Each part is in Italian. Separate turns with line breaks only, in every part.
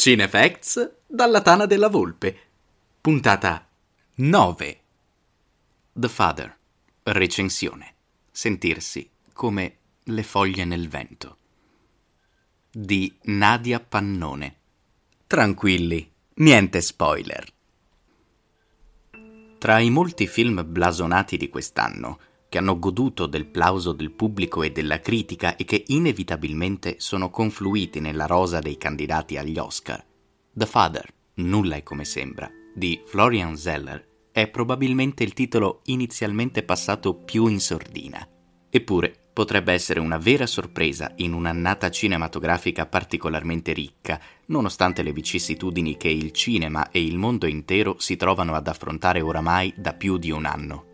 Cinefacts dalla Tana della Volpe. Puntata 9. The Father. Recensione. Sentirsi come le foglie nel vento. Di Nadia Pannone. Tranquilli, niente spoiler. Tra i molti film blasonati di quest'anno, che hanno goduto del plauso del pubblico e della critica e che inevitabilmente sono confluiti nella rosa dei candidati agli Oscar. The Father, Nulla è come sembra, di Florian Zeller, è probabilmente il titolo inizialmente passato più in sordina. Eppure potrebbe essere una vera sorpresa in un'annata cinematografica particolarmente ricca, nonostante le vicissitudini che il cinema e il mondo intero si trovano ad affrontare oramai da più di un anno.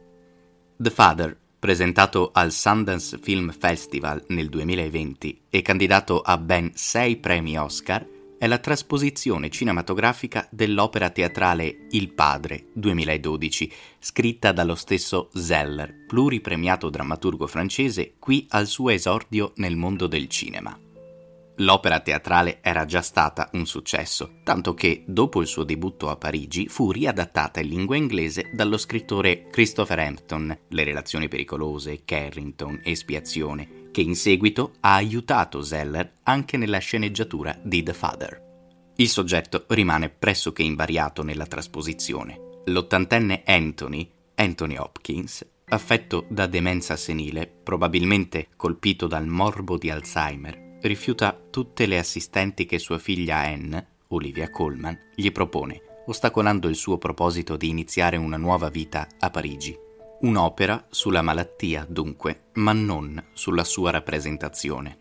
The Father presentato al Sundance Film Festival nel 2020 e candidato a ben sei premi Oscar, è la trasposizione cinematografica dell'opera teatrale Il Padre 2012, scritta dallo stesso Zeller, pluripremiato drammaturgo francese, qui al suo esordio nel mondo del cinema. L'opera teatrale era già stata un successo, tanto che dopo il suo debutto a Parigi fu riadattata in lingua inglese dallo scrittore Christopher Hampton, Le relazioni pericolose, Carrington, Espiazione, che in seguito ha aiutato Zeller anche nella sceneggiatura di The Father. Il soggetto rimane pressoché invariato nella trasposizione. L'ottantenne Anthony, Anthony Hopkins, affetto da demenza senile, probabilmente colpito dal morbo di Alzheimer, rifiuta tutte le assistenti che sua figlia Anne, Olivia Colman, gli propone, ostacolando il suo proposito di iniziare una nuova vita a Parigi. Un'opera sulla malattia, dunque, ma non sulla sua rappresentazione.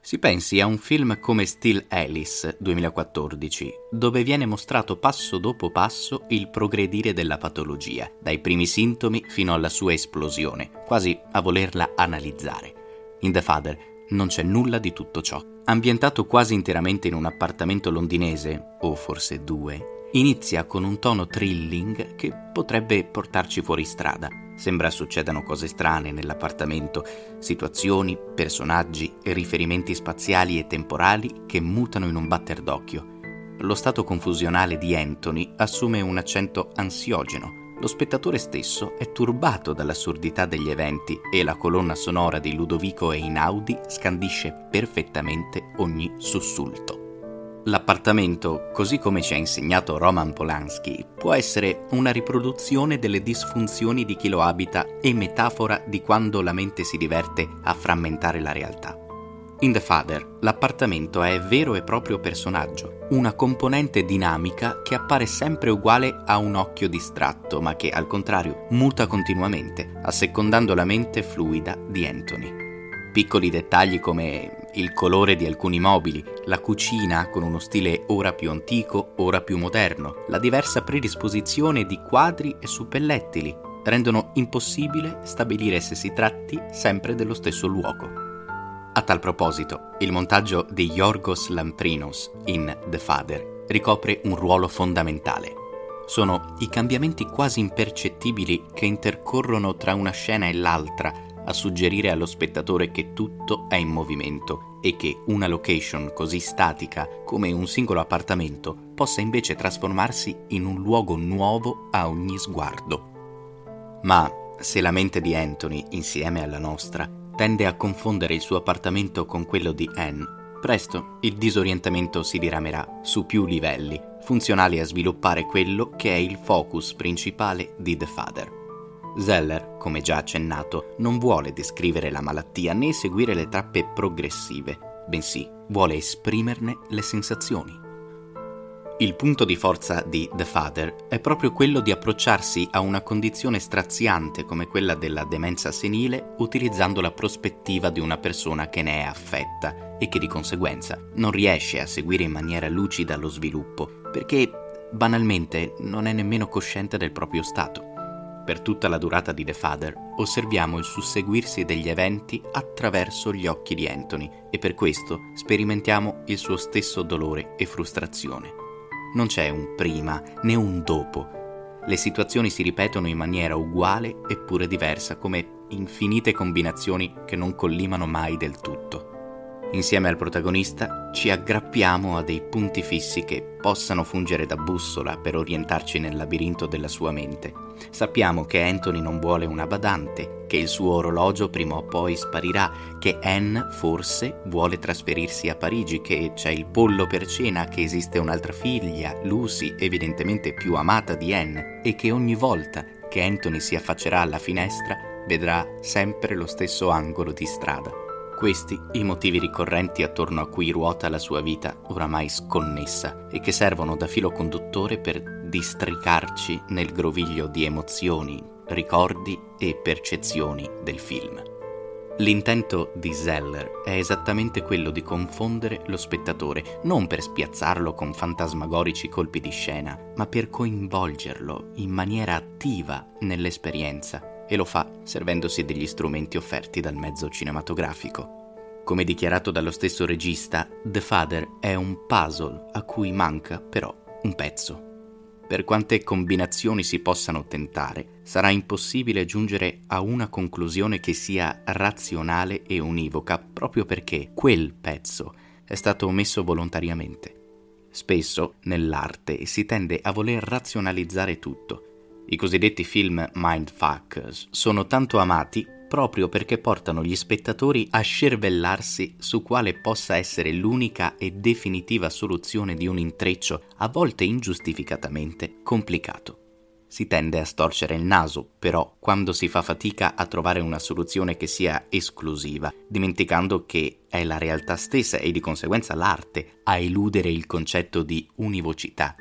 Si pensi a un film come Still Alice 2014, dove viene mostrato passo dopo passo il progredire della patologia, dai primi sintomi fino alla sua esplosione, quasi a volerla analizzare. In The Father non c'è nulla di tutto ciò. Ambientato quasi interamente in un appartamento londinese, o forse due, inizia con un tono thrilling che potrebbe portarci fuori strada. Sembra succedano cose strane nell'appartamento, situazioni, personaggi e riferimenti spaziali e temporali che mutano in un batter d'occhio. Lo stato confusionale di Anthony assume un accento ansiogeno lo spettatore stesso è turbato dall'assurdità degli eventi e la colonna sonora di Ludovico Einaudi scandisce perfettamente ogni sussulto. L'appartamento, così come ci ha insegnato Roman Polanski, può essere una riproduzione delle disfunzioni di chi lo abita e metafora di quando la mente si diverte a frammentare la realtà. In The Father, l'appartamento è vero e proprio personaggio, una componente dinamica che appare sempre uguale a un occhio distratto, ma che al contrario muta continuamente, assecondando la mente fluida di Anthony. Piccoli dettagli come il colore di alcuni mobili, la cucina con uno stile ora più antico, ora più moderno, la diversa predisposizione di quadri e suppellettili rendono impossibile stabilire se si tratti sempre dello stesso luogo. A tal proposito, il montaggio di Yorgos Lamprinos in The Father ricopre un ruolo fondamentale. Sono i cambiamenti quasi impercettibili che intercorrono tra una scena e l'altra a suggerire allo spettatore che tutto è in movimento e che una location così statica come un singolo appartamento possa invece trasformarsi in un luogo nuovo a ogni sguardo. Ma se la mente di Anthony, insieme alla nostra, tende a confondere il suo appartamento con quello di Anne. Presto il disorientamento si diramerà su più livelli, funzionali a sviluppare quello che è il focus principale di The Father. Zeller, come già accennato, non vuole descrivere la malattia né seguire le tappe progressive, bensì vuole esprimerne le sensazioni. Il punto di forza di The Father è proprio quello di approcciarsi a una condizione straziante come quella della demenza senile utilizzando la prospettiva di una persona che ne è affetta e che di conseguenza non riesce a seguire in maniera lucida lo sviluppo, perché banalmente non è nemmeno cosciente del proprio stato. Per tutta la durata di The Father osserviamo il susseguirsi degli eventi attraverso gli occhi di Anthony e per questo sperimentiamo il suo stesso dolore e frustrazione. Non c'è un prima né un dopo. Le situazioni si ripetono in maniera uguale eppure diversa, come infinite combinazioni che non collimano mai del tutto. Insieme al protagonista ci aggrappiamo a dei punti fissi che possano fungere da bussola per orientarci nel labirinto della sua mente. Sappiamo che Anthony non vuole una badante, che il suo orologio prima o poi sparirà, che Anne forse vuole trasferirsi a Parigi, che c'è il pollo per cena, che esiste un'altra figlia, Lucy, evidentemente più amata di Anne, e che ogni volta che Anthony si affaccerà alla finestra vedrà sempre lo stesso angolo di strada. Questi i motivi ricorrenti attorno a cui ruota la sua vita oramai sconnessa e che servono da filo conduttore per districarci nel groviglio di emozioni, ricordi e percezioni del film. L'intento di Zeller è esattamente quello di confondere lo spettatore, non per spiazzarlo con fantasmagorici colpi di scena, ma per coinvolgerlo in maniera attiva nell'esperienza e lo fa servendosi degli strumenti offerti dal mezzo cinematografico. Come dichiarato dallo stesso regista, The Father è un puzzle a cui manca però un pezzo. Per quante combinazioni si possano tentare, sarà impossibile giungere a una conclusione che sia razionale e univoca proprio perché quel pezzo è stato omesso volontariamente. Spesso nell'arte si tende a voler razionalizzare tutto, i cosiddetti film mindfuckers sono tanto amati proprio perché portano gli spettatori a scervellarsi su quale possa essere l'unica e definitiva soluzione di un intreccio, a volte ingiustificatamente complicato. Si tende a storcere il naso, però, quando si fa fatica a trovare una soluzione che sia esclusiva, dimenticando che è la realtà stessa e di conseguenza l'arte a eludere il concetto di univocità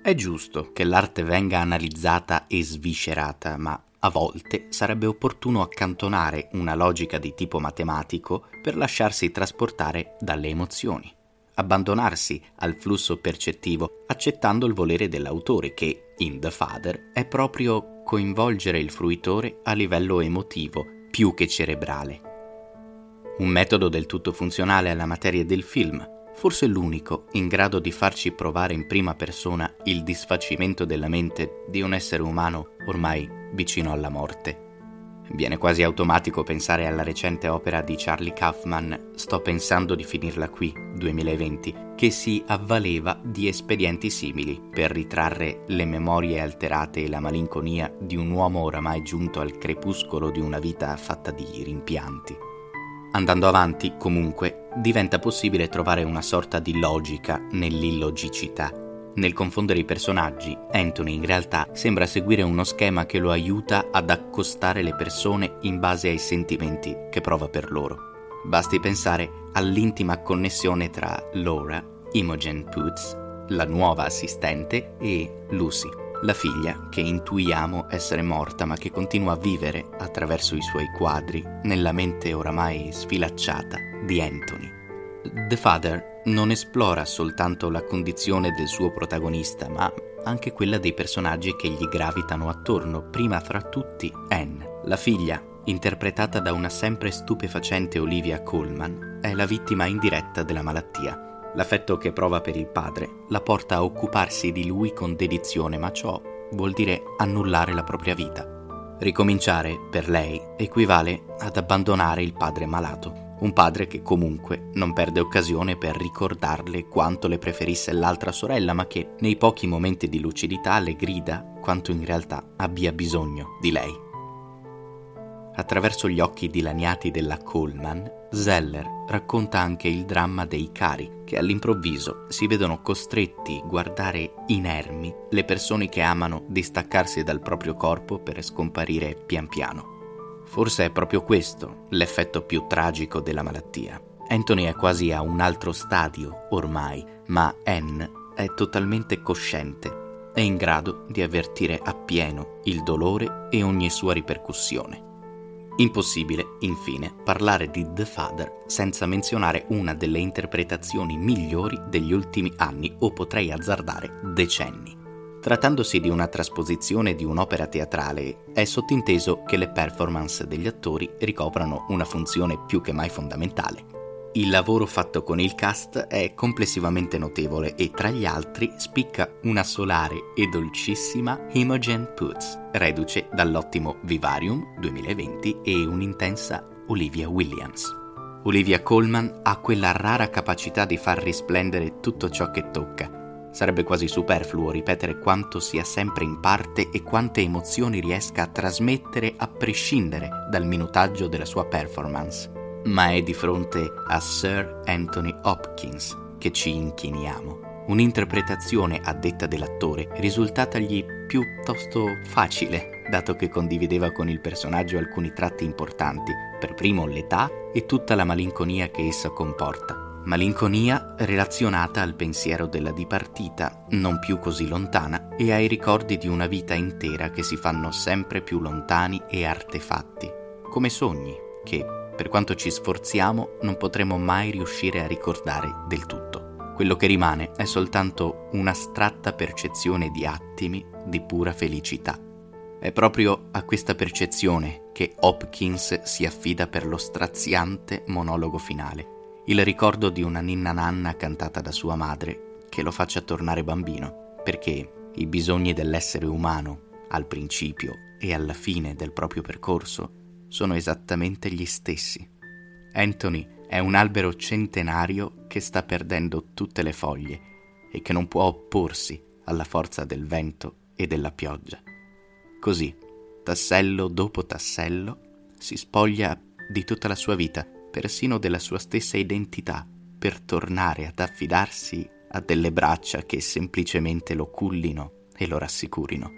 è giusto che l'arte venga analizzata e sviscerata, ma a volte sarebbe opportuno accantonare una logica di tipo matematico per lasciarsi trasportare dalle emozioni, abbandonarsi al flusso percettivo, accettando il volere dell'autore che, in The Father, è proprio coinvolgere il fruitore a livello emotivo più che cerebrale. Un metodo del tutto funzionale alla materia del film, forse l'unico in grado di farci provare in prima persona il disfacimento della mente di un essere umano ormai vicino alla morte. Viene quasi automatico pensare alla recente opera di Charlie Kaufman, Sto pensando di finirla qui, 2020, che si avvaleva di espedienti simili per ritrarre le memorie alterate e la malinconia di un uomo oramai giunto al crepuscolo di una vita fatta di rimpianti. Andando avanti, comunque, diventa possibile trovare una sorta di logica nell'illogicità. Nel confondere i personaggi, Anthony in realtà sembra seguire uno schema che lo aiuta ad accostare le persone in base ai sentimenti che prova per loro. Basti pensare all'intima connessione tra Laura, Imogen Poots, la nuova assistente, e Lucy, la figlia che intuiamo essere morta ma che continua a vivere attraverso i suoi quadri nella mente oramai sfilacciata di Anthony. The Father non esplora soltanto la condizione del suo protagonista, ma anche quella dei personaggi che gli gravitano attorno, prima fra tutti Anne. La figlia, interpretata da una sempre stupefacente Olivia Colman, è la vittima indiretta della malattia L'affetto che prova per il padre la porta a occuparsi di lui con dedizione, ma ciò vuol dire annullare la propria vita. Ricominciare, per lei, equivale ad abbandonare il padre malato, un padre che comunque non perde occasione per ricordarle quanto le preferisse l'altra sorella, ma che nei pochi momenti di lucidità le grida quanto in realtà abbia bisogno di lei. Attraverso gli occhi dilaniati della Coleman, Zeller racconta anche il dramma dei cari, che all'improvviso si vedono costretti a guardare inermi le persone che amano distaccarsi dal proprio corpo per scomparire pian piano. Forse è proprio questo l'effetto più tragico della malattia. Anthony è quasi a un altro stadio ormai, ma Anne è totalmente cosciente, è in grado di avvertire appieno il dolore e ogni sua ripercussione. Impossibile, infine, parlare di The Father senza menzionare una delle interpretazioni migliori degli ultimi anni o potrei azzardare decenni. Trattandosi di una trasposizione di un'opera teatrale, è sottinteso che le performance degli attori ricoprano una funzione più che mai fondamentale. Il lavoro fatto con il cast è complessivamente notevole e tra gli altri spicca una solare e dolcissima Imogen Poots, reduce dall'ottimo Vivarium 2020 e un'intensa Olivia Williams. Olivia Colman ha quella rara capacità di far risplendere tutto ciò che tocca. Sarebbe quasi superfluo ripetere quanto sia sempre in parte e quante emozioni riesca a trasmettere a prescindere dal minutaggio della sua performance. Ma è di fronte a Sir Anthony Hopkins che ci inchiniamo. Un'interpretazione, a detta dell'attore, risultatagli piuttosto facile, dato che condivideva con il personaggio alcuni tratti importanti, per primo l'età e tutta la malinconia che essa comporta. Malinconia relazionata al pensiero della dipartita, non più così lontana, e ai ricordi di una vita intera che si fanno sempre più lontani e artefatti, come sogni che, per quanto ci sforziamo, non potremo mai riuscire a ricordare del tutto. Quello che rimane è soltanto un'astratta percezione di attimi di pura felicità. È proprio a questa percezione che Hopkins si affida per lo straziante monologo finale, il ricordo di una ninna nanna cantata da sua madre che lo faccia tornare bambino, perché i bisogni dell'essere umano, al principio e alla fine del proprio percorso, sono esattamente gli stessi. Anthony è un albero centenario che sta perdendo tutte le foglie e che non può opporsi alla forza del vento e della pioggia. Così, tassello dopo tassello, si spoglia di tutta la sua vita, persino della sua stessa identità, per tornare ad affidarsi a delle braccia che semplicemente lo cullino e lo rassicurino,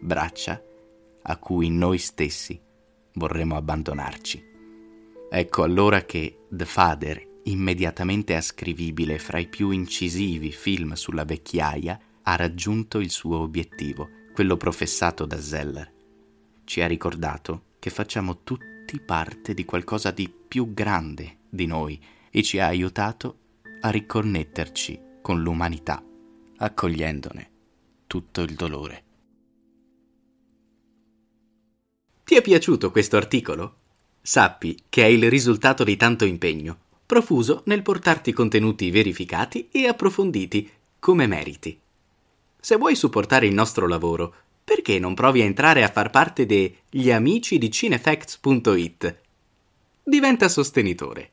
braccia a cui noi stessi vorremmo abbandonarci. Ecco allora che The Father, immediatamente ascrivibile fra i più incisivi film sulla vecchiaia, ha raggiunto il suo obiettivo, quello professato da Zeller. Ci ha ricordato che facciamo tutti parte di qualcosa di più grande di noi e ci ha aiutato a riconnetterci con l'umanità, accogliendone tutto il dolore.
Ti è piaciuto questo articolo? Sappi che è il risultato di tanto impegno, profuso nel portarti contenuti verificati e approfonditi, come meriti. Se vuoi supportare il nostro lavoro, perché non provi a entrare a far parte degli amici di cinefacts.it? Diventa sostenitore.